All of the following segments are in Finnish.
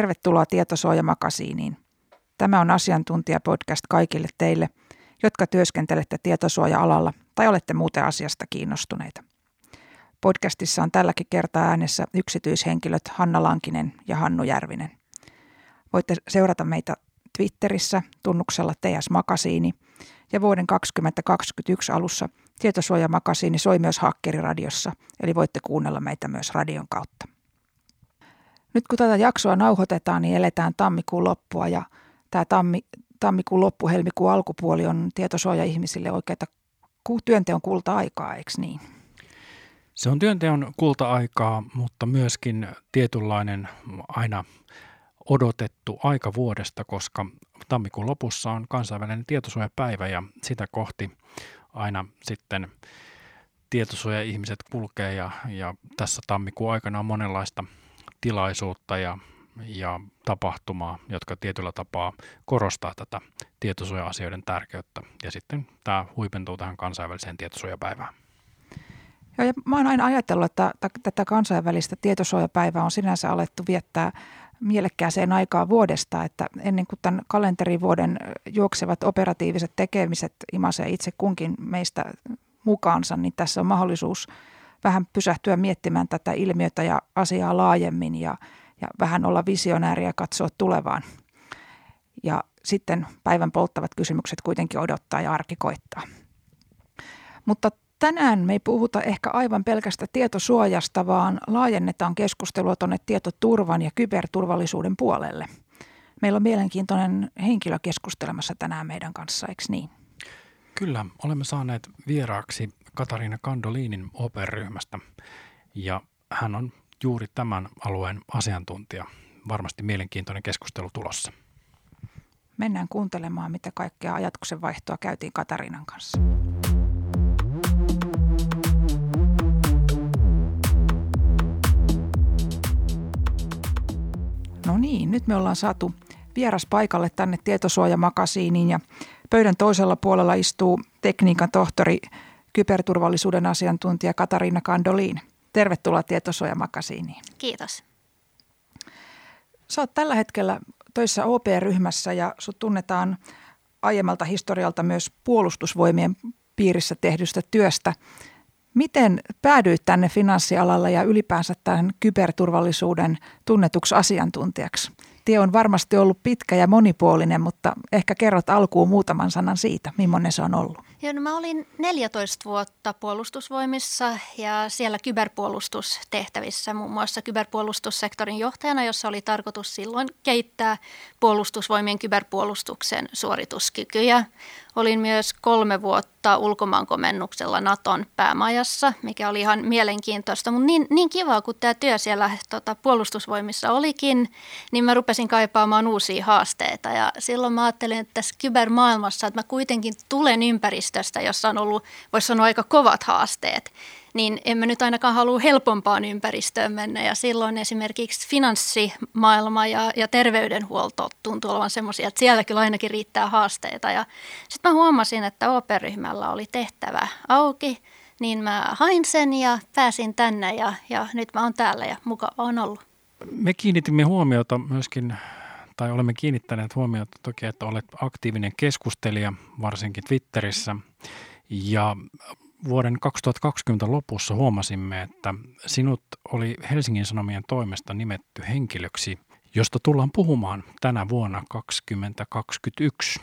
Tervetuloa Tietosuojamakasiiniin. Tämä on asiantuntijapodcast kaikille teille, jotka työskentelette tietosuoja-alalla tai olette muuten asiasta kiinnostuneita. Podcastissa on tälläkin kertaa äänessä yksityishenkilöt Hanna Lankinen ja Hannu Järvinen. Voitte seurata meitä Twitterissä tunnuksella TS Makasiini ja vuoden 2021 alussa Tietosuojamakasiini soi myös Hakkeriradiossa, eli voitte kuunnella meitä myös radion kautta. Nyt kun tätä jaksoa nauhoitetaan, niin eletään tammikuun loppua ja tämä tammi, tammikuun loppu, helmikuun alkupuoli on tietosuoja-ihmisille oikeita työnteon kulta-aikaa, eikö niin? Se on työnteon kulta-aikaa, mutta myöskin tietynlainen aina odotettu aika vuodesta, koska tammikuun lopussa on kansainvälinen tietosuojapäivä ja sitä kohti aina sitten tietosuoja-ihmiset kulkee ja, ja tässä tammikuun aikana on monenlaista tilaisuutta ja, ja tapahtumaa, jotka tietyllä tapaa korostaa tätä tietosuoja-asioiden tärkeyttä. Ja sitten tämä huipentuu tähän kansainväliseen tietosuojapäivään. Joo, ja mä oon aina ajatellut, että tätä kansainvälistä tietosuojapäivää on sinänsä alettu viettää mielekkääseen aikaa vuodesta, että ennen kuin tämän kalenterivuoden juoksevat operatiiviset tekemiset imasee itse kunkin meistä mukaansa, niin tässä on mahdollisuus vähän pysähtyä miettimään tätä ilmiötä ja asiaa laajemmin ja, ja vähän olla visionääriä ja katsoa tulevaan. Ja sitten päivän polttavat kysymykset kuitenkin odottaa ja arki koittaa. Mutta tänään me ei puhuta ehkä aivan pelkästä tietosuojasta, vaan laajennetaan keskustelua tuonne tietoturvan ja kyberturvallisuuden puolelle. Meillä on mielenkiintoinen henkilö keskustelemassa tänään meidän kanssa, eikö niin? Kyllä, olemme saaneet vieraaksi Katariina Kandoliinin OPER-ryhmästä ja hän on juuri tämän alueen asiantuntija. Varmasti mielenkiintoinen keskustelu tulossa. Mennään kuuntelemaan, mitä kaikkea ajatuksen vaihtoa käytiin Katariinan kanssa. No niin, nyt me ollaan saatu vieras paikalle tänne tietosuojamakasiiniin ja pöydän toisella puolella istuu tekniikan tohtori, kyberturvallisuuden asiantuntija Katariina Kandoliin. Tervetuloa tietosuojamakasiiniin. Kiitos. Sä oot tällä hetkellä töissä OP-ryhmässä ja sut tunnetaan aiemmalta historialta myös puolustusvoimien piirissä tehdystä työstä. Miten päädyit tänne finanssialalle ja ylipäänsä tämän kyberturvallisuuden tunnetuksi asiantuntijaksi? Tie on varmasti ollut pitkä ja monipuolinen, mutta ehkä kerrot alkuun muutaman sanan siitä, millainen se on ollut. Joo, no mä olin 14 vuotta puolustusvoimissa ja siellä kyberpuolustustehtävissä, muun muassa kyberpuolustussektorin johtajana, jossa oli tarkoitus silloin kehittää puolustusvoimien kyberpuolustuksen suorituskykyjä. Olin myös kolme vuotta ulkomaankomennuksella Naton päämajassa, mikä oli ihan mielenkiintoista. Mutta niin, niin kiva, kun tämä työ siellä tota, puolustusvoimissa olikin, niin mä rupesin kaipaamaan uusia haasteita. Ja silloin mä ajattelin, että tässä kybermaailmassa, että mä kuitenkin tulen ympäristöstä, jossa on ollut, voisi sanoa, aika kovat haasteet niin emme nyt ainakaan halua helpompaan ympäristöön mennä. Ja silloin esimerkiksi finanssimaailma ja, ja terveydenhuolto tuntuu olevan semmoisia, että siellä kyllä ainakin riittää haasteita. Ja sitten mä huomasin, että OP-ryhmällä oli tehtävä auki, niin mä hain sen ja pääsin tänne ja, ja nyt mä oon täällä ja mukava on ollut. Me kiinnitimme huomiota myöskin tai olemme kiinnittäneet huomiota toki, että olet aktiivinen keskustelija, varsinkin Twitterissä. Ja vuoden 2020 lopussa huomasimme, että sinut oli Helsingin Sanomien toimesta nimetty henkilöksi, josta tullaan puhumaan tänä vuonna 2021.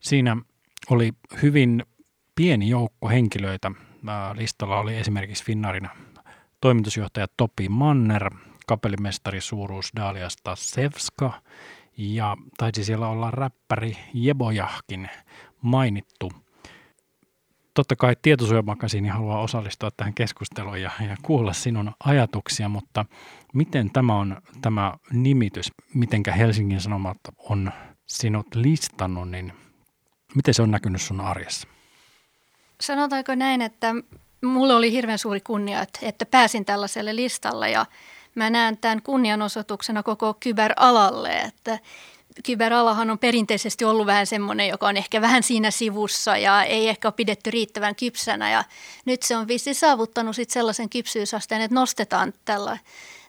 Siinä oli hyvin pieni joukko henkilöitä. Listalla oli esimerkiksi Finnaarin toimitusjohtaja Topi Manner, kapellimestari suuruus Dalia Stasevska ja taisi siellä olla räppäri Jebojahkin mainittu – totta kai tietosuojamakasiini haluaa osallistua tähän keskusteluun ja, ja kuulla sinun ajatuksia, mutta miten tämä on tämä nimitys, mitenkä Helsingin Sanomat on sinut listannut, niin miten se on näkynyt sun arjessa? Sanotaanko näin, että mulle oli hirveän suuri kunnia, että, että pääsin tällaiselle listalle ja mä näen tämän kunnianosoituksena koko kyberalalle, että kyberalahan on perinteisesti ollut vähän semmoinen, joka on ehkä vähän siinä sivussa ja ei ehkä ole pidetty riittävän kypsänä. Ja nyt se on vissi saavuttanut sit sellaisen kypsyysasteen, että nostetaan tällä,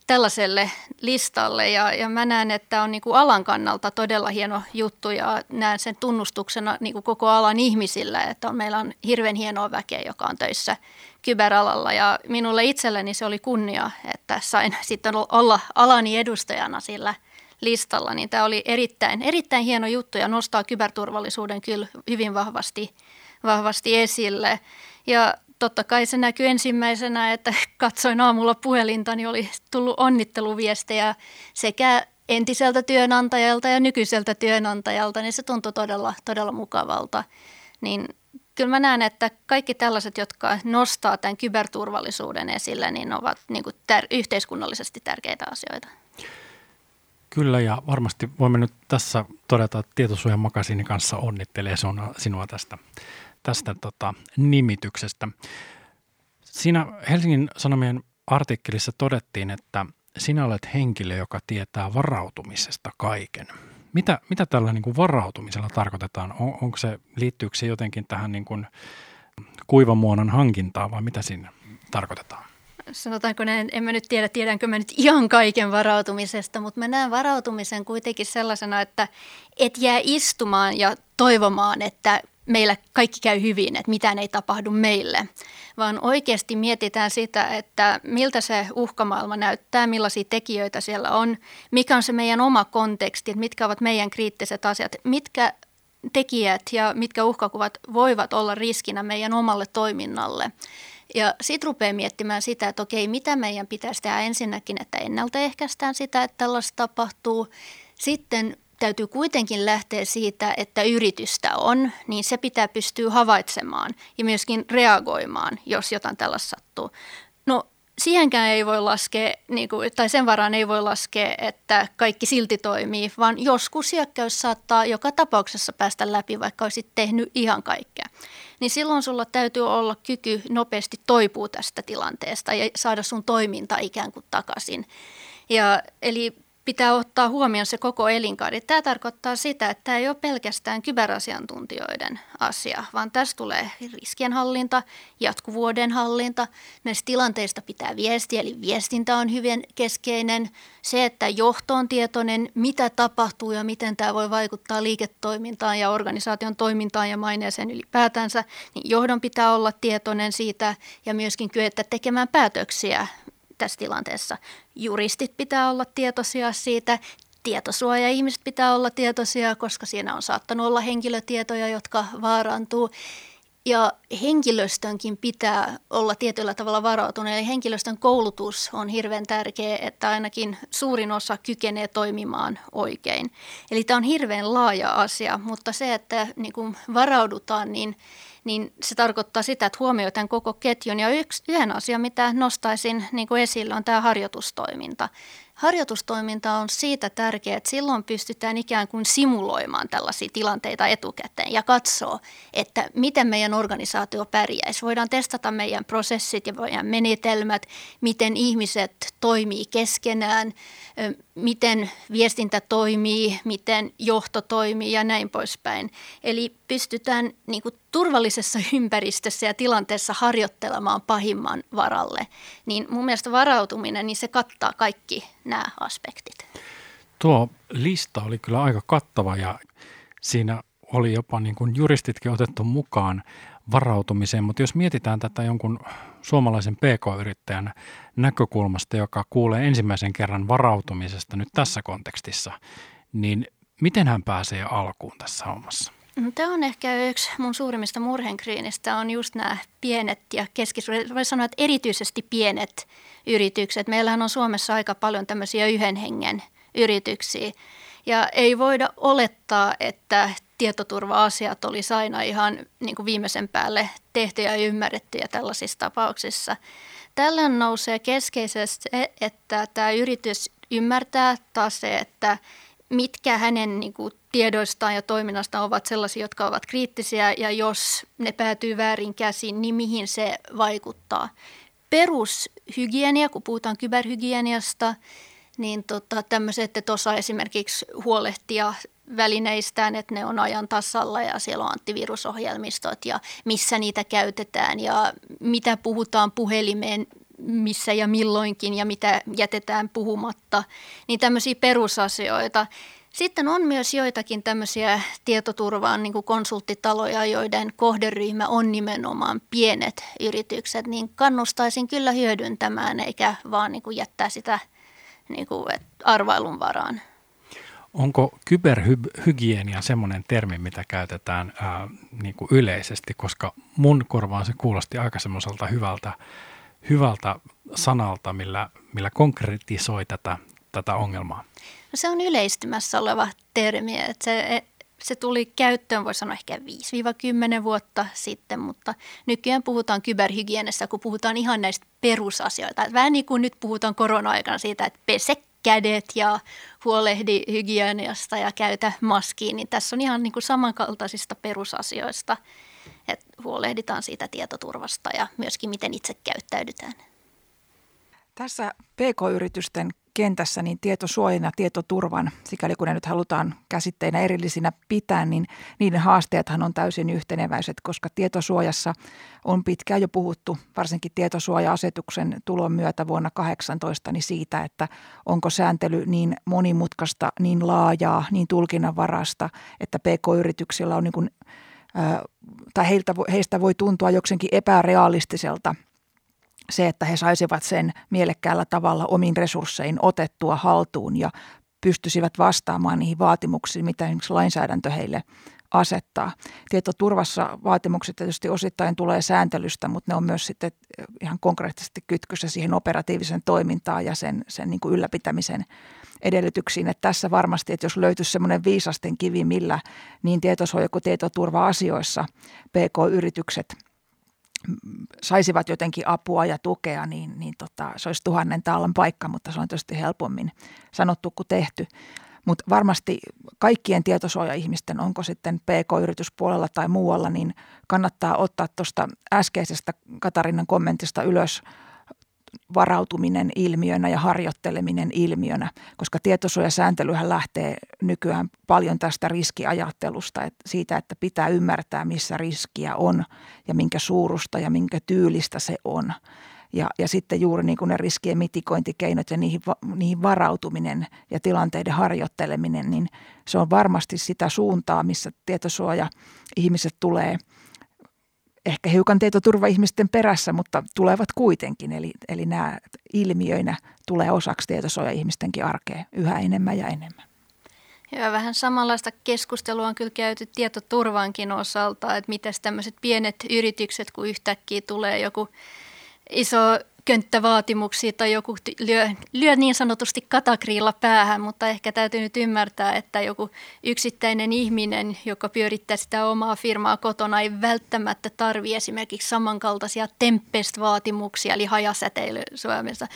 tällaiselle listalle. Ja, ja mä näen, että on niin kuin alan kannalta todella hieno juttu ja näen sen tunnustuksena niin kuin koko alan ihmisille, että on, meillä on hirveän hienoa väkeä, joka on töissä kyberalalla. Ja minulle itselleni se oli kunnia, että sain sitten olla alani edustajana sillä listalla, niin tämä oli erittäin, erittäin hieno juttu ja nostaa kyberturvallisuuden kyllä hyvin vahvasti, vahvasti esille. Ja totta kai se näkyy ensimmäisenä, että katsoin aamulla puhelinta, niin oli tullut onnitteluviestejä sekä entiseltä työnantajalta ja nykyiseltä työnantajalta, niin se tuntui todella, todella mukavalta. Niin kyllä mä näen, että kaikki tällaiset, jotka nostaa tämän kyberturvallisuuden esille, niin ovat niin kuin tär- yhteiskunnallisesti tärkeitä asioita. Kyllä ja varmasti voimme nyt tässä todeta, että Tietosuojan makasiinin kanssa onnittelee sinua tästä tästä tota, nimityksestä. Siinä Helsingin Sanomien artikkelissa todettiin, että sinä olet henkilö, joka tietää varautumisesta kaiken. Mitä, mitä tällä niin kuin varautumisella tarkoitetaan? On, onko se, liittyykö se jotenkin tähän niin kuin kuivamuonan hankintaan vai mitä siinä tarkoitetaan? sanotaanko näin, en mä nyt tiedä, tiedänkö mä nyt ihan kaiken varautumisesta, mutta mä näen varautumisen kuitenkin sellaisena, että et jää istumaan ja toivomaan, että meillä kaikki käy hyvin, että mitään ei tapahdu meille, vaan oikeasti mietitään sitä, että miltä se uhkamaailma näyttää, millaisia tekijöitä siellä on, mikä on se meidän oma konteksti, että mitkä ovat meidän kriittiset asiat, mitkä tekijät ja mitkä uhkakuvat voivat olla riskinä meidän omalle toiminnalle. Ja sitten rupeaa miettimään sitä, että okei, mitä meidän pitäisi tehdä ensinnäkin, että ennaltaehkäistään sitä, että tällaista tapahtuu. Sitten täytyy kuitenkin lähteä siitä, että yritystä on, niin se pitää pystyä havaitsemaan ja myöskin reagoimaan, jos jotain tällaista sattuu. No siihenkään ei voi laskea, niin kuin, tai sen varaan ei voi laskea, että kaikki silti toimii, vaan joskus hyökkäys saattaa joka tapauksessa päästä läpi, vaikka olisit tehnyt ihan kaikkea. Niin silloin sulla täytyy olla kyky nopeasti toipua tästä tilanteesta ja saada sun toiminta ikään kuin takaisin. Ja, eli pitää ottaa huomioon se koko elinkaari. Tämä tarkoittaa sitä, että tämä ei ole pelkästään kyberasiantuntijoiden asia, vaan tässä tulee riskienhallinta, jatkuvuuden hallinta. Näistä tilanteista pitää viestiä, eli viestintä on hyvin keskeinen. Se, että johto on tietoinen, mitä tapahtuu ja miten tämä voi vaikuttaa liiketoimintaan ja organisaation toimintaan ja maineeseen ylipäätänsä, niin johdon pitää olla tietoinen siitä ja myöskin kyetä tekemään päätöksiä tässä tilanteessa. Juristit pitää olla tietoisia siitä, tietosuoja-ihmiset pitää olla tietoisia, koska siinä on saattanut olla henkilötietoja, jotka vaarantuu. Ja henkilöstönkin pitää olla tietyllä tavalla varautunut. Eli henkilöstön koulutus on hirveän tärkeä, että ainakin suurin osa kykenee toimimaan oikein. Eli tämä on hirveän laaja asia, mutta se, että niin varaudutaan, niin – niin se tarkoittaa sitä, että huomioitaan koko ketjun. Ja yksi, yhden asian, mitä nostaisin niin kuin esille, on tämä harjoitustoiminta. Harjoitustoiminta on siitä tärkeää, että silloin pystytään ikään kuin simuloimaan tällaisia tilanteita etukäteen ja katsoa, että miten meidän organisaatio pärjäisi. Voidaan testata meidän prosessit ja meidän menetelmät, miten ihmiset toimii keskenään, miten viestintä toimii, miten johto toimii ja näin poispäin. Eli pystytään niin kuin turvallisessa ympäristössä ja tilanteessa harjoittelemaan pahimman varalle. Niin mun mielestä varautuminen, niin se kattaa kaikki nämä aspektit. Tuo lista oli kyllä aika kattava ja siinä oli jopa niin kuin juristitkin otettu mukaan varautumiseen, mutta jos mietitään tätä jonkun suomalaisen PK-yrittäjän näkökulmasta, joka kuulee ensimmäisen kerran varautumisesta nyt tässä kontekstissa, niin miten hän pääsee alkuun tässä hommassa? No, Tämä on ehkä yksi mun suurimmista murhenkriinistä on just nämä pienet ja keskisuuret, voi sanoa, että erityisesti pienet yritykset. Meillähän on Suomessa aika paljon tämmöisiä yhden hengen yrityksiä ja ei voida olettaa, että tietoturva-asiat olisi aina ihan niin kuin viimeisen päälle tehtyjä ja ymmärrettyjä tällaisissa tapauksissa. Tällöin nousee keskeisesti se, että tämä yritys ymmärtää taas se, että mitkä hänen niin kuin, tiedoistaan ja toiminnasta ovat sellaisia, jotka ovat kriittisiä ja jos ne päätyy väärin käsiin, niin mihin se vaikuttaa. Perushygienia, kun puhutaan kyberhygieniasta, niin tota, tämmöiset, että osaa esimerkiksi huolehtia välineistään, että ne on ajan tasalla ja siellä on antivirusohjelmistot ja missä niitä käytetään ja mitä puhutaan puhelimeen, missä ja milloinkin ja mitä jätetään puhumatta, niin tämmöisiä perusasioita. Sitten on myös joitakin tämmöisiä tietoturvaan niin konsulttitaloja, joiden kohderyhmä on nimenomaan pienet yritykset, niin kannustaisin kyllä hyödyntämään eikä vaan niin kuin jättää sitä niin kuin arvailun varaan. Onko kyberhygienia semmoinen termi, mitä käytetään ää, niin kuin yleisesti, koska mun korvaan se kuulosti aika semmoiselta hyvältä, hyvältä sanalta, millä, millä konkretisoi tätä, tätä ongelmaa? No se on yleistymässä oleva termi, että se, se tuli käyttöön, voi sanoa ehkä 5-10 vuotta sitten, mutta nykyään puhutaan kyberhygienessä, kun puhutaan ihan näistä perusasioita. Vähän niin kuin nyt puhutaan korona-aikana siitä, että pese kädet ja huolehdi hygieniasta ja käytä maskiin, niin tässä on ihan niin kuin samankaltaisista perusasioista, että huolehditaan siitä tietoturvasta ja myöskin miten itse käyttäydytään. Tässä PK-yritysten kentässä niin tietosuojan ja tietoturvan, sikäli kun ne nyt halutaan käsitteinä erillisinä pitää, niin niiden haasteethan on täysin yhteneväiset, koska tietosuojassa on pitkään jo puhuttu, varsinkin tietosuoja-asetuksen tulon myötä vuonna 2018, niin siitä, että onko sääntely niin monimutkaista, niin laajaa, niin tulkinnanvarasta, että PK-yrityksillä on niin kuin, tai heiltä, heistä voi tuntua jokseenkin epärealistiselta – se, että he saisivat sen mielekkäällä tavalla omin resurssein otettua haltuun ja pystyisivät vastaamaan niihin vaatimuksiin, mitä esimerkiksi lainsäädäntö heille asettaa. Tietoturvassa vaatimukset tietysti osittain tulee sääntelystä, mutta ne on myös sitten ihan konkreettisesti kytkössä siihen operatiivisen toimintaan ja sen, sen niin kuin ylläpitämisen edellytyksiin. Että tässä varmasti, että jos löytyisi semmoinen viisasten kivi, millä niin tietosuoja kuin tietoturva-asioissa PK-yritykset – saisivat jotenkin apua ja tukea, niin, niin tota, se olisi tuhannen taalan paikka, mutta se on tietysti helpommin sanottu kuin tehty. Mutta varmasti kaikkien tietosuoja-ihmisten, onko sitten PK-yrityspuolella tai muualla, niin kannattaa ottaa tuosta äskeisestä Katarinan kommentista ylös varautuminen ilmiönä ja harjoitteleminen ilmiönä, koska tietosuojasääntelyhän lähtee nykyään paljon tästä riskiajattelusta, että siitä, että pitää ymmärtää, missä riskiä on ja minkä suurusta ja minkä tyylistä se on. Ja, ja sitten juuri niin kuin ne riskien mitikointikeinot ja niihin, niihin varautuminen ja tilanteiden harjoitteleminen, niin se on varmasti sitä suuntaa, missä tietosuoja ihmiset tulee – ehkä hiukan tietoturva-ihmisten perässä, mutta tulevat kuitenkin. Eli, eli nämä ilmiöinä tulee osaksi tietosuoja-ihmistenkin arkea yhä enemmän ja enemmän. Ja vähän samanlaista keskustelua on kyllä käyty tietoturvankin osalta, että miten tämmöiset pienet yritykset, kun yhtäkkiä tulee joku iso könttävaatimuksia tai joku lyö, lyö niin sanotusti katakriilla päähän, mutta ehkä täytyy nyt ymmärtää, että joku yksittäinen ihminen, joka pyörittää sitä omaa firmaa kotona, ei välttämättä tarvitse esimerkiksi samankaltaisia Tempest-vaatimuksia, eli hajasäteily Suomessa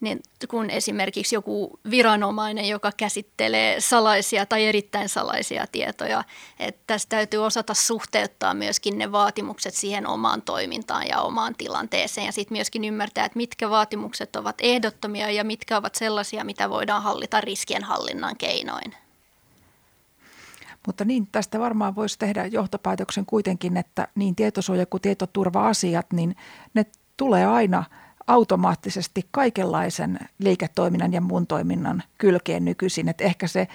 niin kun esimerkiksi joku viranomainen, joka käsittelee salaisia tai erittäin salaisia tietoja, että tästä täytyy osata suhteuttaa myöskin ne vaatimukset siihen omaan toimintaan ja omaan tilanteeseen ja sitten myöskin ymmärtää, että mitkä vaatimukset ovat ehdottomia ja mitkä ovat sellaisia, mitä voidaan hallita riskien hallinnan keinoin. Mutta niin, tästä varmaan voisi tehdä johtopäätöksen kuitenkin, että niin tietosuoja kuin tietoturva-asiat, niin ne tulee aina – automaattisesti kaikenlaisen liiketoiminnan ja muun toiminnan kylkeen nykyisin. Että ehkä se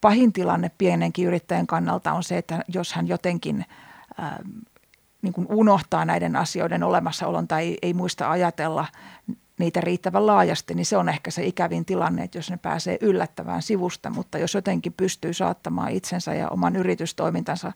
pahin tilanne pienenkin yrittäjän kannalta on se, että jos hän jotenkin äh, niin kuin unohtaa näiden asioiden olemassaolon tai ei, ei muista ajatella niitä riittävän laajasti, niin se on ehkä se ikävin tilanne, että jos ne pääsee yllättävään sivusta, mutta jos jotenkin pystyy saattamaan itsensä ja oman yritystoimintansa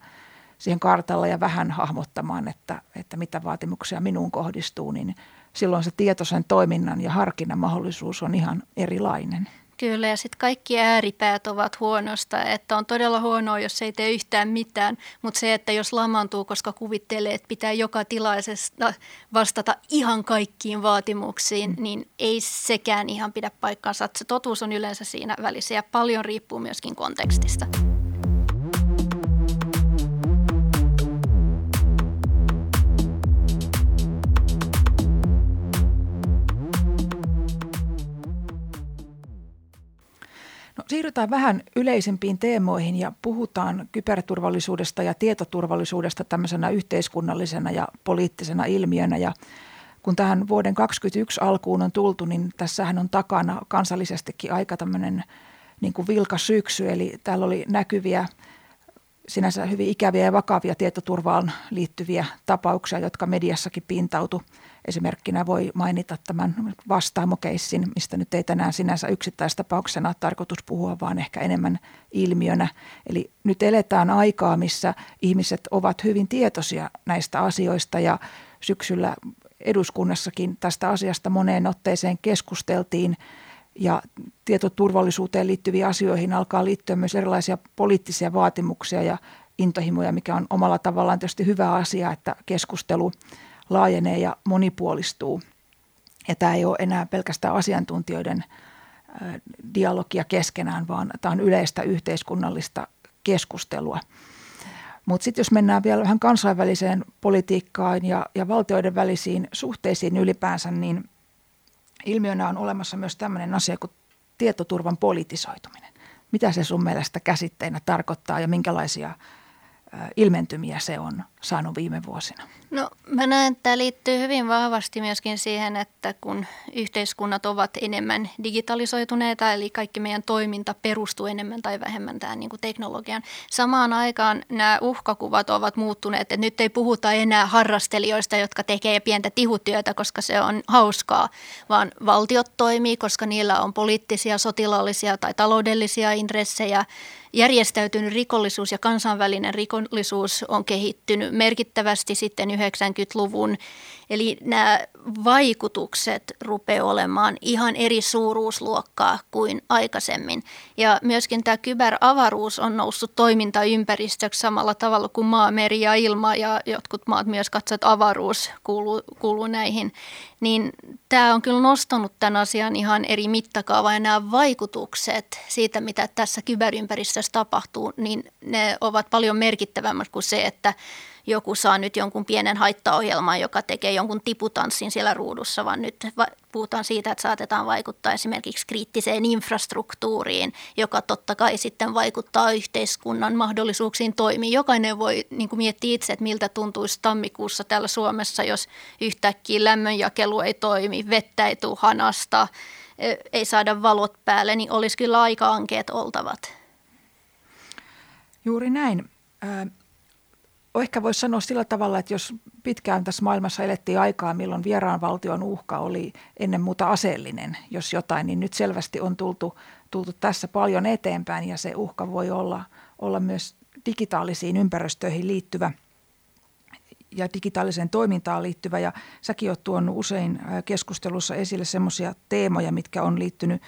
siihen kartalla ja vähän hahmottamaan, että, että mitä vaatimuksia minuun kohdistuu, niin silloin se tietoisen toiminnan ja harkinnan mahdollisuus on ihan erilainen. Kyllä, ja sitten kaikki ääripäät ovat huonosta, että on todella huonoa, jos ei tee yhtään mitään, mutta se, että jos lamaantuu, koska kuvittelee, että pitää joka tilaisesta vastata ihan kaikkiin vaatimuksiin, mm. niin ei sekään ihan pidä paikkaansa. Se totuus on yleensä siinä välissä ja paljon riippuu myöskin kontekstista. Siirrytään vähän yleisempiin teemoihin ja puhutaan kyberturvallisuudesta ja tietoturvallisuudesta tämmöisenä yhteiskunnallisena ja poliittisena ilmiönä. Ja kun tähän vuoden 2021 alkuun on tultu, niin tässähän on takana kansallisestikin aika tämmöinen niin kuin vilka syksy, eli täällä oli näkyviä sinänsä hyvin ikäviä ja vakavia tietoturvaan liittyviä tapauksia, jotka mediassakin pintautu. Esimerkkinä voi mainita tämän vastaamokeissin, mistä nyt ei tänään sinänsä yksittäistapauksena ole tarkoitus puhua, vaan ehkä enemmän ilmiönä. Eli nyt eletään aikaa, missä ihmiset ovat hyvin tietoisia näistä asioista ja syksyllä eduskunnassakin tästä asiasta moneen otteeseen keskusteltiin ja tietoturvallisuuteen liittyviin asioihin alkaa liittyä myös erilaisia poliittisia vaatimuksia ja intohimoja, mikä on omalla tavallaan tietysti hyvä asia, että keskustelu laajenee ja monipuolistuu. Ja tämä ei ole enää pelkästään asiantuntijoiden dialogia keskenään, vaan tämä on yleistä yhteiskunnallista keskustelua. Mutta sitten jos mennään vielä vähän kansainväliseen politiikkaan ja, ja valtioiden välisiin suhteisiin ylipäänsä, niin ilmiönä on olemassa myös tämmöinen asia kuin tietoturvan politisoituminen. Mitä se sun mielestä käsitteenä tarkoittaa ja minkälaisia ilmentymiä se on saanut viime vuosina? No mä näen, että tämä liittyy hyvin vahvasti myöskin siihen, että kun yhteiskunnat ovat enemmän digitalisoituneita, eli kaikki meidän toiminta perustuu enemmän tai vähemmän tähän niin kuin teknologian. Samaan aikaan nämä uhkakuvat ovat muuttuneet, että nyt ei puhuta enää harrastelijoista, jotka tekee pientä tihutyötä, koska se on hauskaa, vaan valtiot toimii, koska niillä on poliittisia, sotilaallisia tai taloudellisia intressejä järjestäytynyt rikollisuus ja kansainvälinen rikollisuus on kehittynyt merkittävästi sitten 90-luvun. Eli nämä vaikutukset rupeaa olemaan ihan eri suuruusluokkaa kuin aikaisemmin. Ja myöskin tämä kyberavaruus on noussut toimintaympäristöksi samalla tavalla kuin maa, meri ja ilma ja jotkut maat myös katsovat, että avaruus kuuluu, kuuluu näihin. Niin tämä on kyllä nostanut tämän asian ihan eri mittakaavaan ja nämä vaikutukset siitä, mitä tässä kyberympäristössä tapahtuu, niin ne ovat paljon merkittävämmät kuin se, että joku saa nyt jonkun pienen haittaohjelman, joka tekee jonkun tiputanssin siellä ruudussa, vaan nyt puhutaan siitä, että saatetaan vaikuttaa esimerkiksi kriittiseen infrastruktuuriin, joka totta kai sitten vaikuttaa yhteiskunnan mahdollisuuksiin toimia. Jokainen voi niin kuin miettiä itse, että miltä tuntuisi tammikuussa täällä Suomessa, jos yhtäkkiä lämmönjakelu ei toimi, vettä ei tule hanasta, ei saada valot päälle, niin olisi kyllä aika ankeet oltavat. Juuri näin ehkä voisi sanoa sillä tavalla, että jos pitkään tässä maailmassa elettiin aikaa, milloin vieraan valtion uhka oli ennen muuta aseellinen, jos jotain, niin nyt selvästi on tultu, tultu tässä paljon eteenpäin ja se uhka voi olla, olla myös digitaalisiin ympäristöihin liittyvä ja digitaaliseen toimintaan liittyvä. Ja säkin olet tuonut usein keskustelussa esille semmoisia teemoja, mitkä on liittynyt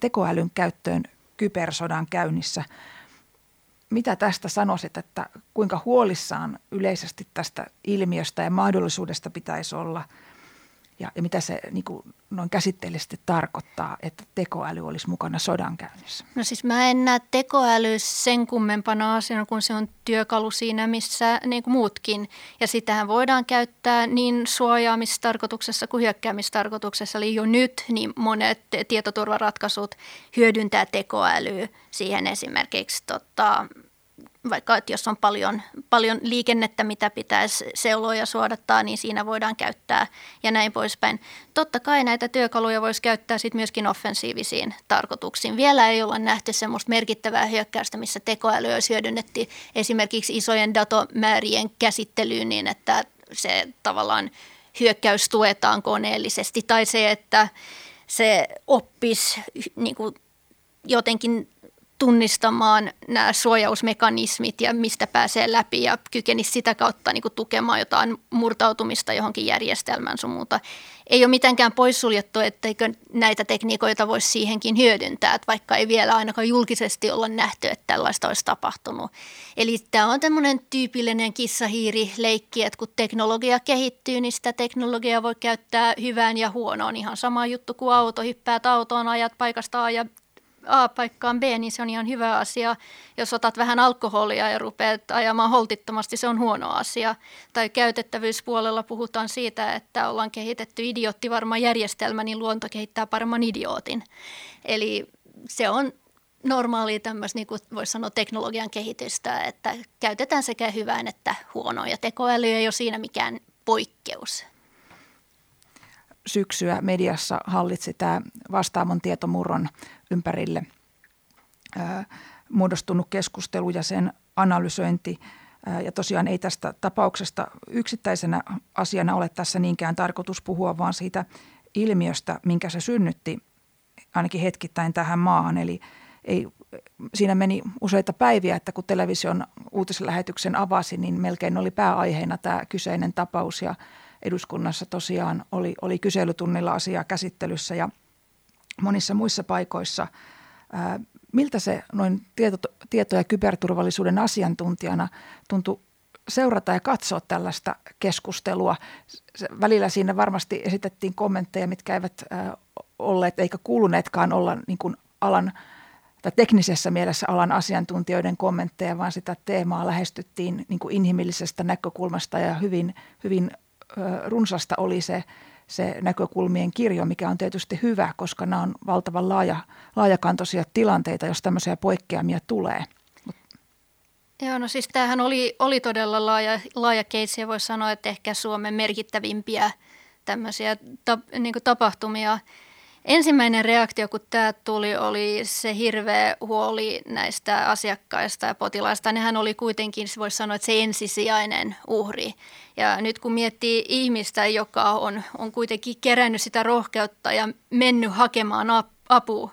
tekoälyn käyttöön kybersodan käynnissä – mitä tästä sanoisit, että kuinka huolissaan yleisesti tästä ilmiöstä ja mahdollisuudesta pitäisi olla ja, ja mitä se niin kuin noin käsitteellisesti tarkoittaa, että tekoäly olisi mukana sodankäynnissä? No siis mä en näe tekoäly sen kummempana asiana, kun se on työkalu siinä, missä niin kuin muutkin. Ja sitähän voidaan käyttää niin suojaamistarkoituksessa kuin hyökkäämistarkoituksessa. Eli jo nyt niin monet tietoturvaratkaisut hyödyntää tekoälyä siihen esimerkiksi tota, vaikka että jos on paljon, paljon liikennettä, mitä pitäisi seuloa ja suodattaa, niin siinä voidaan käyttää ja näin poispäin. Totta kai näitä työkaluja voisi käyttää sitten myöskin offensiivisiin tarkoituksiin. Vielä ei olla nähty semmoista merkittävää hyökkäystä, missä tekoäly olisi hyödynnetty esimerkiksi isojen datomäärien käsittelyyn niin, että se tavallaan hyökkäys tuetaan koneellisesti tai se, että se oppisi niin kuin jotenkin tunnistamaan nämä suojausmekanismit ja mistä pääsee läpi ja kykenisi sitä kautta niin kuin tukemaan jotain murtautumista johonkin järjestelmään sun muuta. Ei ole mitenkään poissuljettu, etteikö näitä tekniikoita voisi siihenkin hyödyntää, että vaikka ei vielä ainakaan julkisesti olla nähty, että tällaista olisi tapahtunut. Eli tämä on tämmöinen tyypillinen kissahiiri-leikki, että kun teknologia kehittyy, niin sitä teknologiaa voi käyttää hyvään ja huonoon. Ihan sama juttu kuin auto, hyppäät autoon, ajat paikasta A ja A-paikkaan B, niin se on ihan hyvä asia. Jos otat vähän alkoholia ja rupeat ajamaan holtittomasti, se on huono asia. Tai käytettävyyspuolella puhutaan siitä, että ollaan kehitetty idioottivarma järjestelmä, niin luonto kehittää paremman idiootin. Eli se on normaali tämmöistä, niin kuin voisi sanoa, teknologian kehitystä, että käytetään sekä hyvään että huonoa. Ja tekoäly ei ole siinä mikään poikkeus. Syksyä mediassa hallitsi tämä vastaamon tietomurron ympärille muodostunut keskustelu ja sen analysointi. Ja tosiaan ei tästä tapauksesta yksittäisenä asiana ole tässä niinkään tarkoitus puhua, vaan siitä ilmiöstä, minkä se synnytti ainakin hetkittäin tähän maahan. Eli ei, siinä meni useita päiviä, että kun television uutislähetyksen avasi, niin melkein oli pääaiheena tämä kyseinen tapaus ja eduskunnassa tosiaan oli, oli kyselytunnilla asiaa käsittelyssä ja monissa muissa paikoissa. Ää, miltä se noin tieto, tieto- ja kyberturvallisuuden asiantuntijana tuntui seurata ja katsoa tällaista keskustelua. Välillä siinä varmasti esitettiin kommentteja, mitkä eivät olleet eikä kuuluneetkaan olla niin kuin alan tai teknisessä mielessä alan asiantuntijoiden kommentteja, vaan sitä teemaa lähestyttiin niin kuin inhimillisestä näkökulmasta ja hyvin, hyvin runsasta oli se, se näkökulmien kirjo, mikä on tietysti hyvä, koska nämä on valtavan laaja, laajakantoisia tilanteita, jos tämmöisiä poikkeamia tulee. Joo, no siis tämähän oli, oli todella laaja, laaja keitsi ja voisi sanoa, että ehkä Suomen merkittävimpiä tämmöisiä ta, niin tapahtumia – Ensimmäinen reaktio, kun tämä tuli, oli se hirveä huoli näistä asiakkaista ja potilaista. Nehän oli kuitenkin, voisi sanoa, että se ensisijainen uhri. Ja nyt kun miettii ihmistä, joka on, on kuitenkin kerännyt sitä rohkeutta ja mennyt hakemaan apua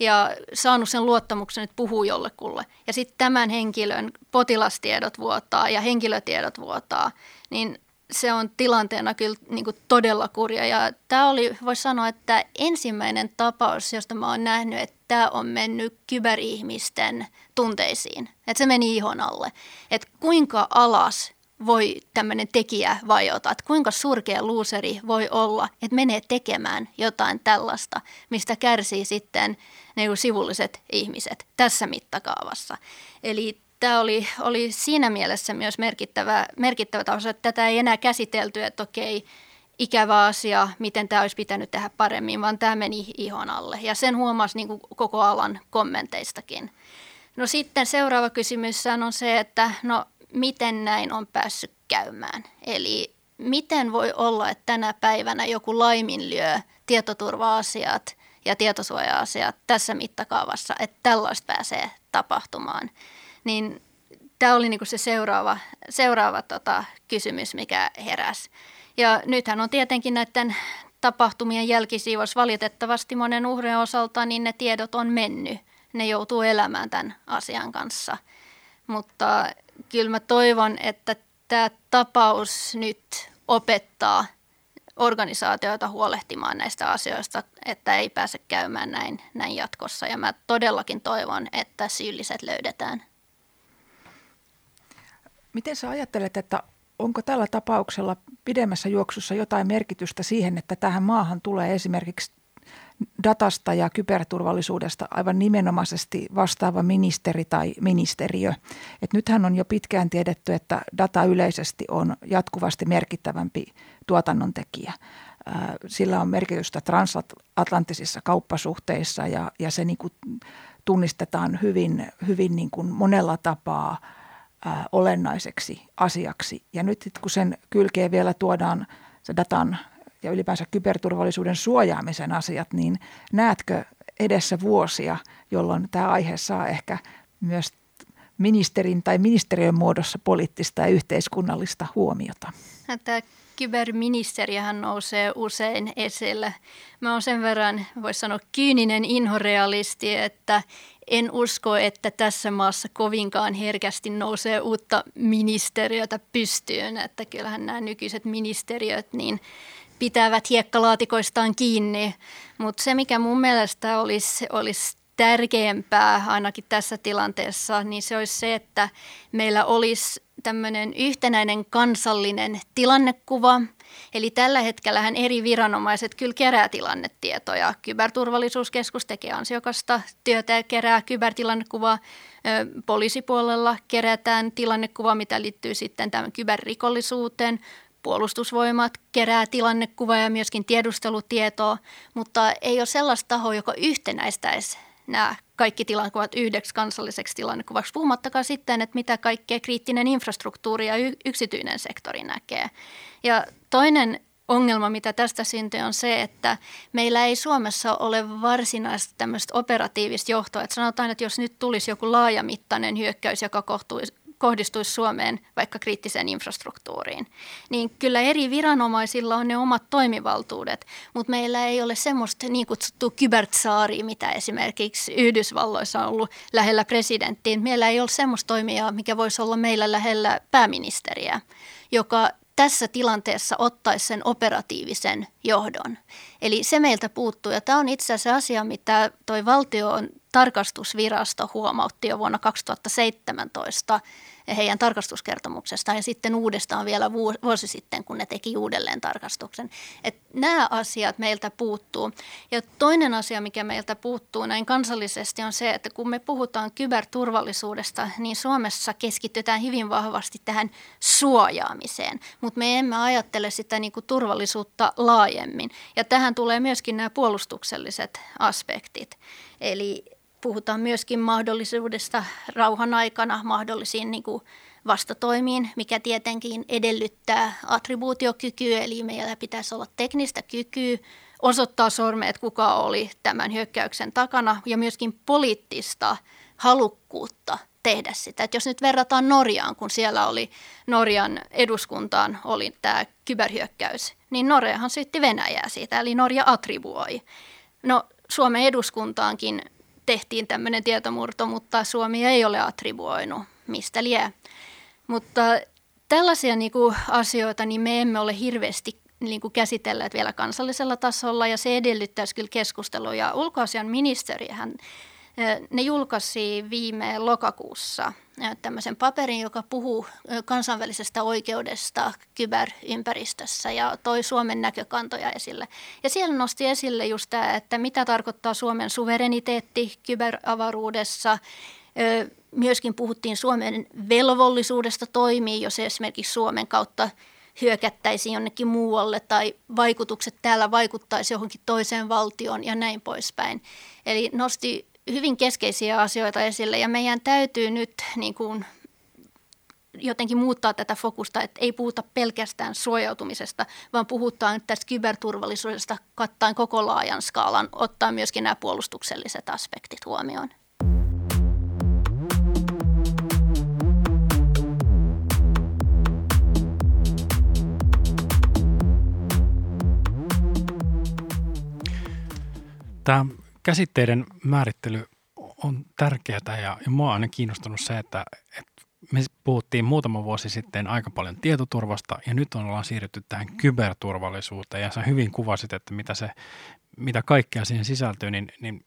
ja saanut sen luottamuksen, että puhuu jollekulle. Ja sitten tämän henkilön potilastiedot vuotaa ja henkilötiedot vuotaa, niin se on tilanteena kyllä niin kuin todella kurja. Ja tämä oli, voisi sanoa, että ensimmäinen tapaus, josta mä oon nähnyt, että tämä on mennyt kyberihmisten tunteisiin. Että se meni ihon alle. Että kuinka alas voi tämmöinen tekijä vajota, että kuinka surkea luuseri voi olla, että menee tekemään jotain tällaista, mistä kärsii sitten ne sivulliset ihmiset tässä mittakaavassa. Eli tämä oli, oli siinä mielessä myös merkittävä, merkittävä taus, että tätä ei enää käsitelty, että okei, ikävä asia, miten tämä olisi pitänyt tehdä paremmin, vaan tämä meni ihon alle. Ja sen huomasi niin kuin koko alan kommenteistakin. No sitten seuraava kysymys on se, että no miten näin on päässyt käymään. Eli miten voi olla, että tänä päivänä joku laiminlyö tietoturva-asiat ja tietosuoja-asiat tässä mittakaavassa, että tällaista pääsee tapahtumaan niin tämä oli niinku se seuraava, seuraava tota, kysymys, mikä heräsi. Ja nythän on tietenkin näiden tapahtumien jälkisiivos valitettavasti monen uhrin osalta, niin ne tiedot on mennyt. Ne joutuu elämään tämän asian kanssa. Mutta kyllä mä toivon, että tämä tapaus nyt opettaa organisaatioita huolehtimaan näistä asioista, että ei pääse käymään näin, näin jatkossa. Ja mä todellakin toivon, että syylliset löydetään. Miten sä ajattelet, että onko tällä tapauksella pidemmässä juoksussa jotain merkitystä siihen, että tähän maahan tulee esimerkiksi datasta ja kyberturvallisuudesta aivan nimenomaisesti vastaava ministeri tai ministeriö. Et nythän on jo pitkään tiedetty, että data yleisesti on jatkuvasti merkittävämpi tuotannon tekijä. Sillä on merkitystä transatlanttisissa kauppasuhteissa ja, ja se niin kuin tunnistetaan hyvin, hyvin niin kuin monella tapaa – ää, olennaiseksi asiaksi. Ja nyt kun sen kylkeen vielä tuodaan se datan ja ylipäänsä kyberturvallisuuden suojaamisen asiat, niin näetkö edessä vuosia, jolloin tämä aihe saa ehkä myös ministerin tai ministeriön muodossa poliittista ja yhteiskunnallista huomiota? Tämä kyberministeriöhän nousee usein esille. Mä oon sen verran, voisi sanoa, kyyninen inhorealisti, että en usko, että tässä maassa kovinkaan herkästi nousee uutta ministeriötä pystyyn. Että kyllähän nämä nykyiset ministeriöt niin pitävät hiekkalaatikoistaan kiinni. Mutta se, mikä mun mielestä olisi, olisi tärkeämpää ainakin tässä tilanteessa, niin se olisi se, että meillä olisi tämmöinen yhtenäinen kansallinen tilannekuva. Eli tällä hetkellä eri viranomaiset kyllä kerää tilannetietoja. Kyberturvallisuuskeskus tekee ansiokasta työtä ja kerää kybertilannekuvaa. Poliisipuolella kerätään tilannekuva, mitä liittyy sitten tämän kyberrikollisuuteen. Puolustusvoimat kerää tilannekuvaa ja myöskin tiedustelutietoa, mutta ei ole sellaista tahoa, joka yhtenäistäisi nämä kaikki tilannekuvat yhdeksi kansalliseksi tilannekuvaksi, puhumattakaan sitten, että mitä kaikkea kriittinen infrastruktuuri ja yksityinen sektori näkee. Ja toinen ongelma, mitä tästä syntyy, on se, että meillä ei Suomessa ole varsinaista tämmöistä operatiivista johtoa. Että sanotaan, että jos nyt tulisi joku laajamittainen hyökkäys, joka kohdistuisi Suomeen vaikka kriittiseen infrastruktuuriin, niin kyllä eri viranomaisilla on ne omat toimivaltuudet, mutta meillä ei ole semmoista niin kutsuttua kybertsaaria, mitä esimerkiksi Yhdysvalloissa on ollut lähellä presidenttiin. Meillä ei ole semmoista toimijaa, mikä voisi olla meillä lähellä pääministeriä, joka tässä tilanteessa ottaisi sen operatiivisen johdon. Eli se meiltä puuttuu. Ja tämä on itse asiassa asia, mitä toi valtion tarkastusvirasto huomautti jo vuonna 2017 heidän tarkastuskertomuksestaan ja sitten uudestaan vielä vuosi sitten, kun ne teki uudelleen tarkastuksen. Et nämä asiat meiltä puuttuu. Ja toinen asia, mikä meiltä puuttuu näin kansallisesti on se, että kun me puhutaan kyberturvallisuudesta, niin Suomessa keskitytään hyvin vahvasti tähän suojaamiseen, mutta me emme ajattele sitä niin kuin turvallisuutta laajemmin. Ja tähän tulee myöskin nämä puolustukselliset aspektit. Eli puhutaan myöskin mahdollisuudesta rauhan aikana mahdollisiin niin kuin vastatoimiin, mikä tietenkin edellyttää attribuutiokykyä, eli meillä pitäisi olla teknistä kykyä osoittaa sormeet, kuka oli tämän hyökkäyksen takana, ja myöskin poliittista halukkuutta tehdä sitä. Et jos nyt verrataan Norjaan, kun siellä oli Norjan eduskuntaan oli tämä kyberhyökkäys, niin Norjahan syytti Venäjää siitä, eli Norja attribuoi. No Suomen eduskuntaankin tehtiin tämmöinen tietomurto, mutta Suomi ei ole attribuoinut, mistä liää. Mutta tällaisia niin kuin, asioita niin me emme ole hirveästi niin kuin käsitelleet vielä kansallisella tasolla ja se edellyttäisi kyllä keskustelua. Ja ulkoasian ministerihän ne julkaisi viime lokakuussa tämmöisen paperin, joka puhuu kansainvälisestä oikeudesta kyberympäristössä ja toi Suomen näkökantoja esille. Ja siellä nosti esille just tämä, että mitä tarkoittaa Suomen suvereniteetti kyberavaruudessa. Myöskin puhuttiin Suomen velvollisuudesta toimia, jos esimerkiksi Suomen kautta hyökättäisiin jonnekin muualle tai vaikutukset täällä vaikuttaisi johonkin toiseen valtioon ja näin poispäin. Eli nosti hyvin keskeisiä asioita esille ja meidän täytyy nyt niin kuin jotenkin muuttaa tätä fokusta, että ei puhuta pelkästään suojautumisesta, vaan puhutaan tästä kyberturvallisuudesta kattaen koko laajan skaalan, ottaa myöskin nämä puolustukselliset aspektit huomioon. Tämä käsitteiden määrittely on tärkeää ja, ja mua on aina kiinnostunut se, että, että me puhuttiin muutama vuosi sitten aika paljon tietoturvasta ja nyt ollaan siirrytty tähän kyberturvallisuuteen ja sä hyvin kuvasit, että mitä, se, mitä kaikkea siihen sisältyy, niin, niin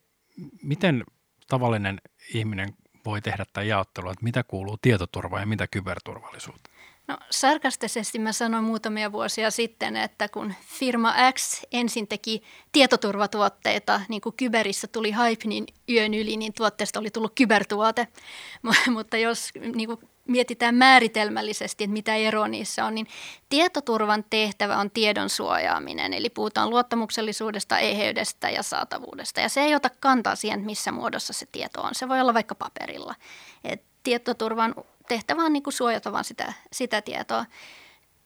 miten tavallinen ihminen voi tehdä tämän jaottelua, että mitä kuuluu tietoturva ja mitä kyberturvallisuutta? No sarkastisesti mä sanoin muutamia vuosia sitten, että kun firma X ensin teki tietoturvatuotteita, niin kuin kyberissä tuli hype, niin yön yli, niin tuotteesta oli tullut kybertuote. Mutta jos niin kuin mietitään määritelmällisesti, että mitä ero niissä on, niin tietoturvan tehtävä on tiedon suojaaminen. Eli puhutaan luottamuksellisuudesta, eheydestä ja saatavuudesta. Ja se ei ota kantaa siihen, missä muodossa se tieto on. Se voi olla vaikka paperilla. Et tietoturvan tehtävä on niin kuin suojata vaan sitä, sitä tietoa.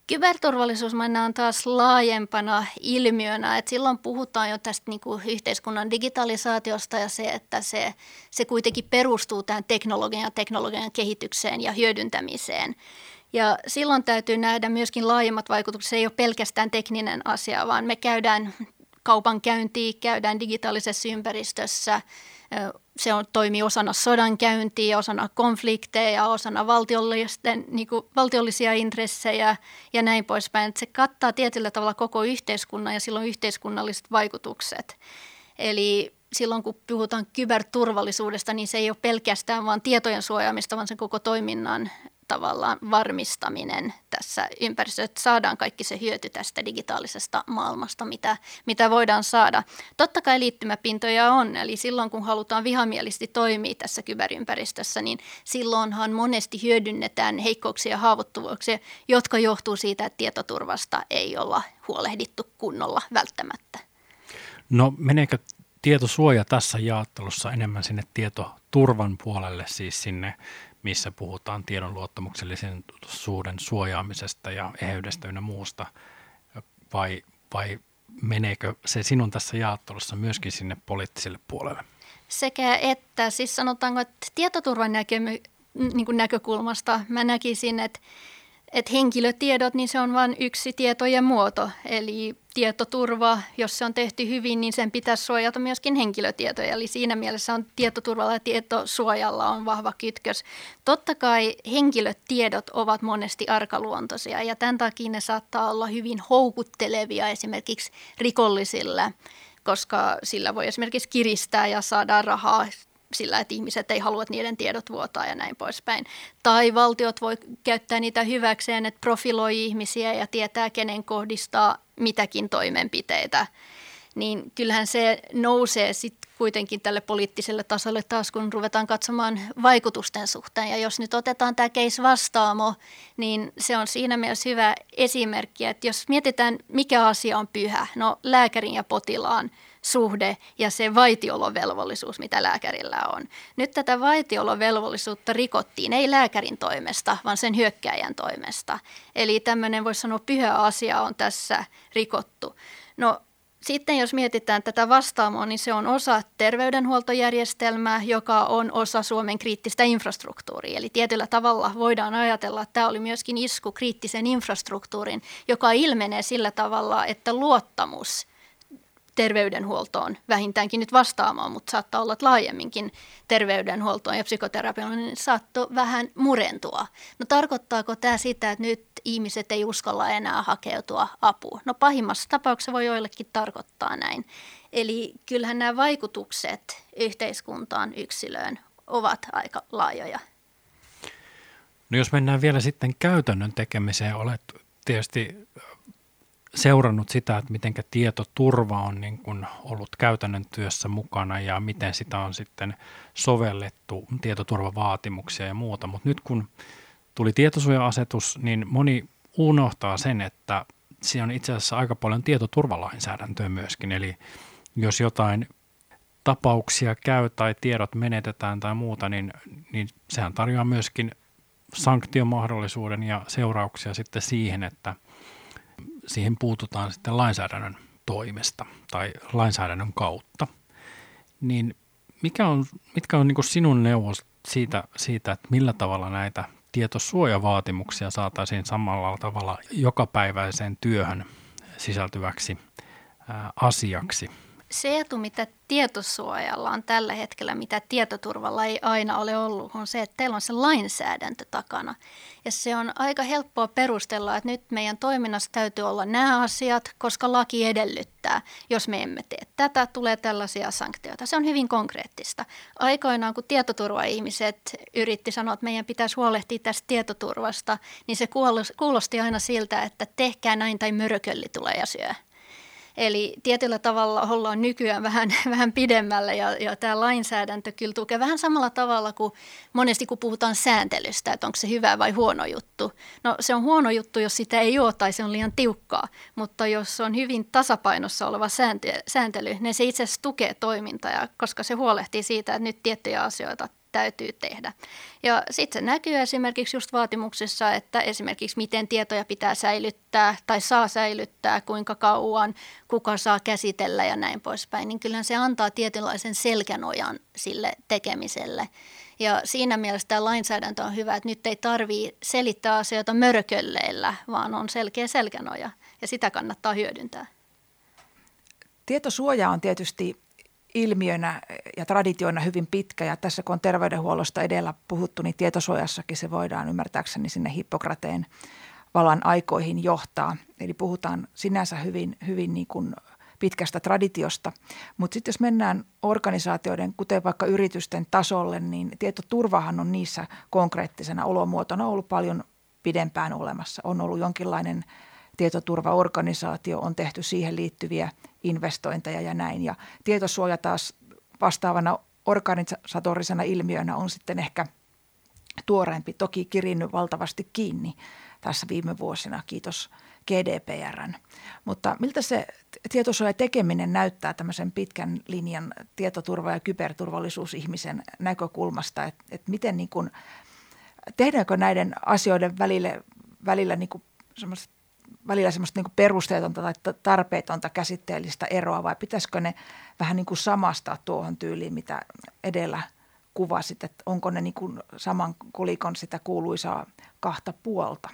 Kyberturvallisuus on taas laajempana ilmiönä, että silloin puhutaan jo tästä niin kuin yhteiskunnan digitalisaatiosta ja se, että se, se kuitenkin perustuu tähän teknologian ja teknologian kehitykseen ja hyödyntämiseen. Ja silloin täytyy nähdä myöskin laajemmat vaikutukset. Se ei ole pelkästään tekninen asia, vaan me käydään kaupankäyntiä, käydään digitaalisessa ympäristössä – se on, toimii osana sodankäyntiä, osana konflikteja, osana valtiollisten, niin kuin, valtiollisia intressejä ja näin poispäin. Että se kattaa tietyllä tavalla koko yhteiskunnan ja silloin yhteiskunnalliset vaikutukset. Eli silloin kun puhutaan kyberturvallisuudesta, niin se ei ole pelkästään vain tietojen suojaamista, vaan sen koko toiminnan tavallaan varmistaminen tässä ympäristössä, että saadaan kaikki se hyöty tästä digitaalisesta maailmasta, mitä, mitä voidaan saada. Totta kai liittymäpintoja on, eli silloin kun halutaan vihamielisesti toimia tässä kyberympäristössä, niin silloinhan monesti hyödynnetään heikkouksia ja haavoittuvuuksia, jotka johtuu siitä, että tietoturvasta ei olla huolehdittu kunnolla välttämättä. No meneekö tietosuoja tässä jaottelussa enemmän sinne tietoturvan puolelle, siis sinne missä puhutaan tiedon luottamuksellisen suuden suojaamisesta ja eheydestä ynnä muusta. vai, vai meneekö se sinun tässä jaottelussa myöskin sinne poliittiselle puolelle? Sekä että, siis sanotaanko, että tietoturvan näkemy, niin kuin näkökulmasta mä näkisin, että että henkilötiedot, niin se on vain yksi tietojen muoto. Eli tietoturva, jos se on tehty hyvin, niin sen pitäisi suojata myöskin henkilötietoja. Eli siinä mielessä on tietoturvalla ja tietosuojalla on vahva kytkös. Totta kai henkilötiedot ovat monesti arkaluontoisia ja tämän takia ne saattaa olla hyvin houkuttelevia esimerkiksi rikollisille koska sillä voi esimerkiksi kiristää ja saada rahaa sillä, että ihmiset ei halua, että niiden tiedot vuotaa ja näin poispäin. Tai valtiot voi käyttää niitä hyväkseen, että profiloi ihmisiä ja tietää, kenen kohdistaa mitäkin toimenpiteitä. Niin kyllähän se nousee sitten kuitenkin tälle poliittiselle tasolle taas, kun ruvetaan katsomaan vaikutusten suhteen. Ja jos nyt otetaan tämä case vastaamo, niin se on siinä mielessä hyvä esimerkki, että jos mietitään, mikä asia on pyhä, no lääkärin ja potilaan – suhde ja se vaitiolovelvollisuus, mitä lääkärillä on. Nyt tätä vaitiolovelvollisuutta rikottiin ei lääkärin toimesta, vaan sen hyökkäjän toimesta. Eli tämmöinen voisi sanoa pyhä asia on tässä rikottu. No sitten jos mietitään tätä vastaamoa, niin se on osa terveydenhuoltojärjestelmää, joka on osa Suomen kriittistä infrastruktuuria. Eli tietyllä tavalla voidaan ajatella, että tämä oli myöskin isku kriittisen infrastruktuurin, joka ilmenee sillä tavalla, että luottamus – terveydenhuoltoon vähintäänkin nyt vastaamaan, mutta saattaa olla laajemminkin terveydenhuoltoon ja psykoterapiaan, niin saattoi vähän murentua. No tarkoittaako tämä sitä, että nyt ihmiset ei uskalla enää hakeutua apuun? No pahimmassa tapauksessa voi joillekin tarkoittaa näin. Eli kyllähän nämä vaikutukset yhteiskuntaan, yksilöön ovat aika laajoja. No jos mennään vielä sitten käytännön tekemiseen, olet tietysti seurannut sitä, että miten tietoturva on niin kuin ollut käytännön työssä mukana ja miten sitä on sitten sovellettu, tietoturvavaatimuksia ja muuta. Mutta nyt kun tuli tietosuoja-asetus, niin moni unohtaa sen, että siinä on itse asiassa aika paljon tietoturvalainsäädäntöä myöskin. Eli jos jotain tapauksia käy tai tiedot menetetään tai muuta, niin, niin sehän tarjoaa myöskin sanktiomahdollisuuden ja seurauksia sitten siihen, että – siihen puututaan sitten lainsäädännön toimesta tai lainsäädännön kautta. Niin mikä on, mitkä on niin sinun neuvos siitä, siitä, että millä tavalla näitä tietosuojavaatimuksia saataisiin samalla tavalla jokapäiväiseen työhön sisältyväksi ää, asiaksi? Se etu, mitä tietosuojalla on tällä hetkellä, mitä tietoturvalla ei aina ole ollut, on se, että teillä on se lainsäädäntö takana. Ja se on aika helppoa perustella, että nyt meidän toiminnassa täytyy olla nämä asiat, koska laki edellyttää. Jos me emme tee tätä, tulee tällaisia sanktioita. Se on hyvin konkreettista. Aikoinaan, kun tietoturva-ihmiset yritti sanoa, että meidän pitäisi huolehtia tästä tietoturvasta, niin se kuulosti aina siltä, että tehkää näin tai mörkölli tulee ja syö. Eli tietyllä tavalla ollaan nykyään vähän, vähän pidemmällä ja, ja tämä lainsäädäntö kyllä tukee vähän samalla tavalla kuin monesti kun puhutaan sääntelystä, että onko se hyvä vai huono juttu. No se on huono juttu, jos sitä ei ole tai se on liian tiukkaa, mutta jos on hyvin tasapainossa oleva sääntely, niin se itse asiassa tukee toimintaa, koska se huolehtii siitä, että nyt tiettyjä asioita täytyy tehdä. Ja sitten se näkyy esimerkiksi just vaatimuksissa, että esimerkiksi miten tietoja pitää säilyttää tai saa säilyttää, kuinka kauan, kuka saa käsitellä ja näin poispäin. Niin kyllä se antaa tietynlaisen selkänojan sille tekemiselle. Ja siinä mielessä tämä lainsäädäntö on hyvä, että nyt ei tarvitse selittää asioita mörkölleillä, vaan on selkeä selkänoja ja sitä kannattaa hyödyntää. Tietosuoja on tietysti ilmiönä ja traditioina hyvin pitkä ja tässä kun on terveydenhuollosta edellä puhuttu, niin tietosuojassakin se voidaan ymmärtääkseni sinne Hippokrateen valan aikoihin johtaa. Eli puhutaan sinänsä hyvin, hyvin niin kuin pitkästä traditiosta. Mutta sitten jos mennään organisaatioiden, kuten vaikka yritysten tasolle, niin tietoturvahan on niissä konkreettisena olomuotona ollut paljon pidempään olemassa. On ollut jonkinlainen tietoturvaorganisaatio, on tehty siihen liittyviä investointeja ja näin. Ja tietosuoja taas vastaavana organisatorisena ilmiönä on sitten ehkä tuoreempi, toki kirinnyt valtavasti kiinni tässä viime vuosina, kiitos GDPRn. Mutta miltä se tietosuoja tekeminen näyttää tämmöisen pitkän linjan tietoturva- ja kyberturvallisuusihmisen näkökulmasta, että et miten niin kuin, tehdäänkö näiden asioiden välille, välillä niin kuin välillä semmoista niin perusteetonta tai tarpeetonta käsitteellistä eroa vai pitäisikö ne vähän niin kuin samastaa tuohon tyyliin, mitä edellä kuvasit, että onko ne niin kuin saman kolikon sitä kuuluisaa kahta puolta?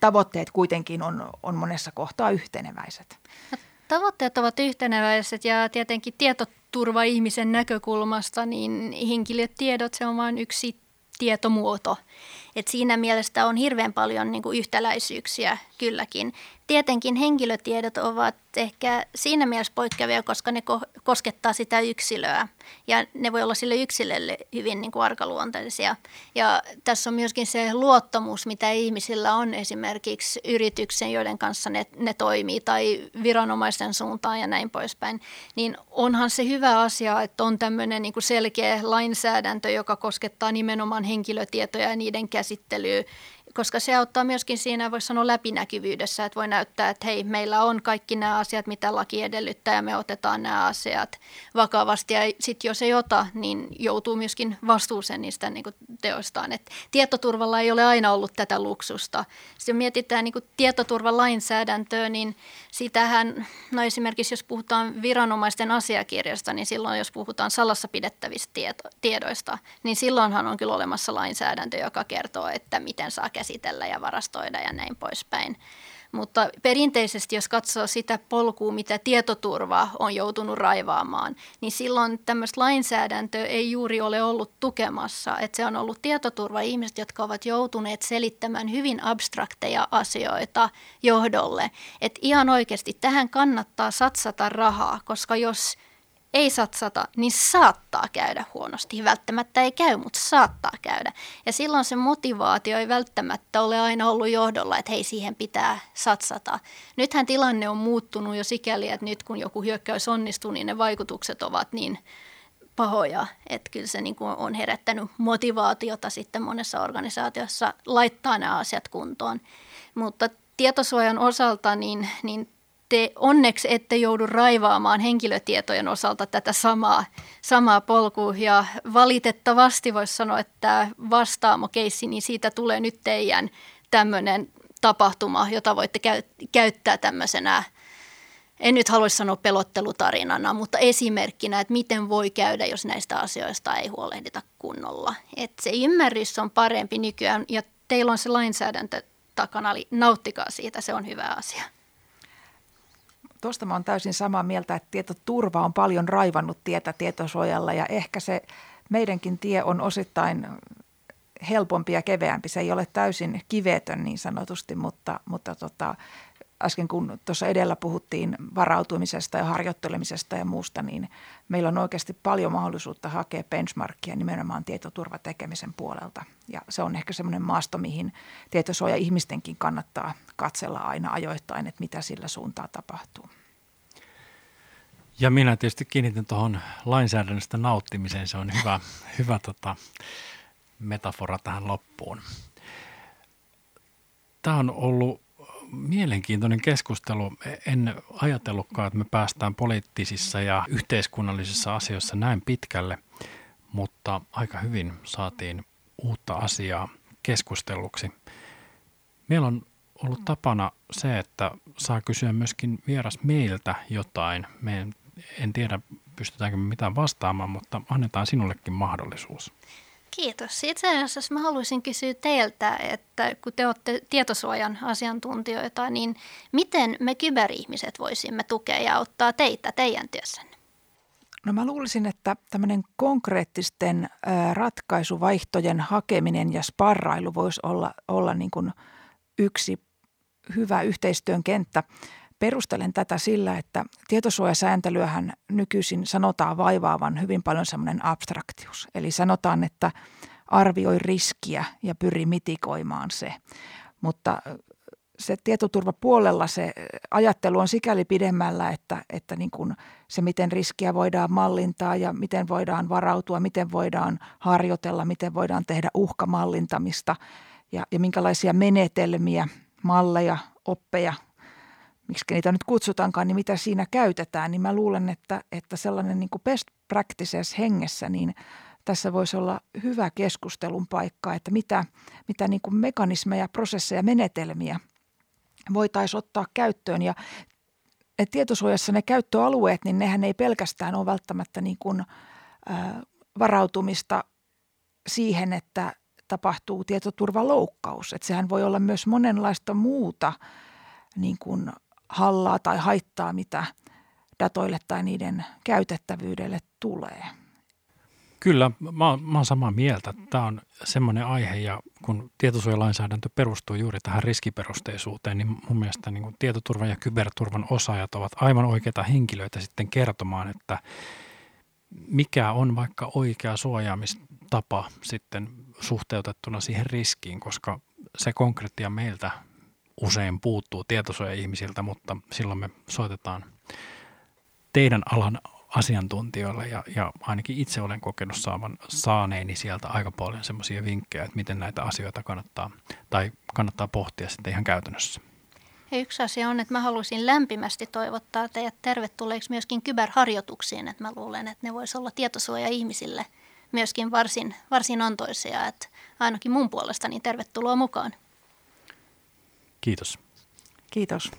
Tavoitteet kuitenkin on, on monessa kohtaa yhteneväiset. Tavoitteet ovat yhteneväiset ja tietenkin tietoturva ihmisen näkökulmasta, niin henkilötiedot se on vain yksi tietomuoto. Et siinä mielessä on hirveän paljon niin kuin yhtäläisyyksiä kylläkin. Tietenkin henkilötiedot ovat ehkä siinä mielessä poikkeavia, koska ne koskettaa sitä yksilöä ja ne voi olla sille yksilölle hyvin niin kuin arkaluonteisia. Ja tässä on myöskin se luottamus, mitä ihmisillä on esimerkiksi yrityksen, joiden kanssa ne, ne toimii tai viranomaisten suuntaan ja näin poispäin. Niin onhan se hyvä asia, että on tämmöinen niin selkeä lainsäädäntö, joka koskettaa nimenomaan henkilötietoja ja niiden käsittelyä käsittelyä koska se auttaa myöskin siinä, voisi sanoa läpinäkyvyydessä, että voi näyttää, että hei, meillä on kaikki nämä asiat, mitä laki edellyttää ja me otetaan nämä asiat vakavasti. Ja sitten jos ei ota, niin joutuu myöskin vastuuseen niistä niin teoistaan. Et tietoturvalla ei ole aina ollut tätä luksusta. Sitten jos mietitään niin tietoturvalainsäädäntöä, niin sitähän, no esimerkiksi jos puhutaan viranomaisten asiakirjasta, niin silloin jos puhutaan salassa pidettävistä tiedoista, niin silloinhan on kyllä olemassa lainsäädäntö, joka kertoo, että miten saa käsitellä ja varastoida ja näin poispäin. Mutta perinteisesti, jos katsoo sitä polkua, mitä tietoturva on joutunut raivaamaan, niin silloin tämmöistä lainsäädäntöä ei juuri ole ollut tukemassa. Että se on ollut tietoturva-ihmiset, jotka ovat joutuneet selittämään hyvin abstrakteja asioita johdolle. Että ihan oikeasti tähän kannattaa satsata rahaa, koska jos – ei satsata, niin saattaa käydä huonosti. Välttämättä ei käy, mutta saattaa käydä. Ja silloin se motivaatio ei välttämättä ole aina ollut johdolla, että hei, siihen pitää satsata. Nythän tilanne on muuttunut jo sikäli, että nyt kun joku hyökkäys onnistuu, niin ne vaikutukset ovat niin pahoja, että kyllä se niin on herättänyt motivaatiota sitten monessa organisaatiossa laittaa nämä asiat kuntoon. Mutta tietosuojan osalta niin, niin te onneksi ette joudu raivaamaan henkilötietojen osalta tätä samaa, samaa polkua. Ja valitettavasti voisi sanoa, että vastaamo-keissi, niin siitä tulee nyt teidän tämmöinen tapahtuma, jota voitte käy, käyttää tämmöisenä, en nyt haluaisi sanoa pelottelutarinana, mutta esimerkkinä, että miten voi käydä, jos näistä asioista ei huolehdita kunnolla. Että se ymmärrys on parempi nykyään ja teillä on se lainsäädäntö takana, eli nauttikaa siitä, se on hyvä asia. Tuosta mä olen täysin samaa mieltä, että tietoturva on paljon raivannut tietä tietosuojalla ja ehkä se meidänkin tie on osittain helpompi ja keveämpi. Se ei ole täysin kivetön niin sanotusti, mutta, mutta tota, äsken kun tuossa edellä puhuttiin varautumisesta ja harjoittelemisesta ja muusta, niin meillä on oikeasti paljon mahdollisuutta hakea benchmarkia nimenomaan tietoturvatekemisen puolelta. Ja se on ehkä semmoinen maasto, mihin tietosuoja ihmistenkin kannattaa katsella aina ajoittain, että mitä sillä suuntaa tapahtuu. Ja minä tietysti kiinnitin tuohon lainsäädännöstä nauttimiseen. Se on hyvä, hyvä tota, metafora tähän loppuun. Tämä on ollut mielenkiintoinen keskustelu. En ajatellutkaan, että me päästään poliittisissa ja yhteiskunnallisissa asioissa näin pitkälle, mutta aika hyvin saatiin uutta asiaa keskustelluksi. Meillä on ollut tapana se, että saa kysyä myöskin vieras meiltä jotain. Me en tiedä, pystytäänkö me mitään vastaamaan, mutta annetaan sinullekin mahdollisuus. Kiitos. Itse asiassa mä haluaisin kysyä teiltä, että kun te olette tietosuojan asiantuntijoita, niin miten me kyberihmiset voisimme tukea ja auttaa teitä teidän työssänne? No mä luulisin, että tämmöinen konkreettisten ratkaisuvaihtojen hakeminen ja sparrailu voisi olla, olla niin kuin yksi hyvä yhteistyön kenttä. Perustelen tätä sillä, että tietosuojasääntelyähän nykyisin sanotaan vaivaavan hyvin paljon semmoinen abstraktius. Eli sanotaan, että arvioi riskiä ja pyri mitikoimaan se. Mutta se tietoturvapuolella se ajattelu on sikäli pidemmällä, että, että niin kuin se, miten riskiä voidaan mallintaa ja miten voidaan varautua, miten voidaan harjoitella, miten voidaan tehdä uhkamallintamista ja, ja minkälaisia menetelmiä, malleja, oppeja miksi niitä nyt kutsutaankaan, niin mitä siinä käytetään, niin mä luulen, että, että sellainen niin kuin best practices hengessä, niin tässä voisi olla hyvä keskustelun paikka, että mitä, mitä niin kuin mekanismeja, prosesseja, menetelmiä voitaisiin ottaa käyttöön. Ja et tietosuojassa ne käyttöalueet, niin nehän ei pelkästään ole välttämättä niin kuin, ä, varautumista siihen, että tapahtuu tietoturvaloukkaus. Että sehän voi olla myös monenlaista muuta niin kuin hallaa tai haittaa, mitä datoille tai niiden käytettävyydelle tulee. Kyllä, mä mä oon samaa mieltä. Tämä on semmoinen aihe ja kun tietosuojalainsäädäntö perustuu juuri tähän riskiperusteisuuteen, niin mun mielestä niin tietoturvan ja kyberturvan osaajat ovat aivan oikeita henkilöitä sitten kertomaan, että mikä on vaikka oikea suojaamistapa sitten suhteutettuna siihen riskiin, koska se konkreettia meiltä usein puuttuu tietosuoja-ihmisiltä, mutta silloin me soitetaan teidän alan asiantuntijoille ja, ja ainakin itse olen kokenut saavan, saaneeni sieltä aika paljon semmoisia vinkkejä, että miten näitä asioita kannattaa tai kannattaa pohtia sitten ihan käytännössä. Ja yksi asia on, että mä haluaisin lämpimästi toivottaa teidät tervetulleeksi myöskin kyberharjoituksiin, että mä luulen, että ne voisi olla tietosuoja ihmisille myöskin varsin, varsin antoisia, että ainakin mun puolestani tervetuloa mukaan. Kiitos. Kiitos.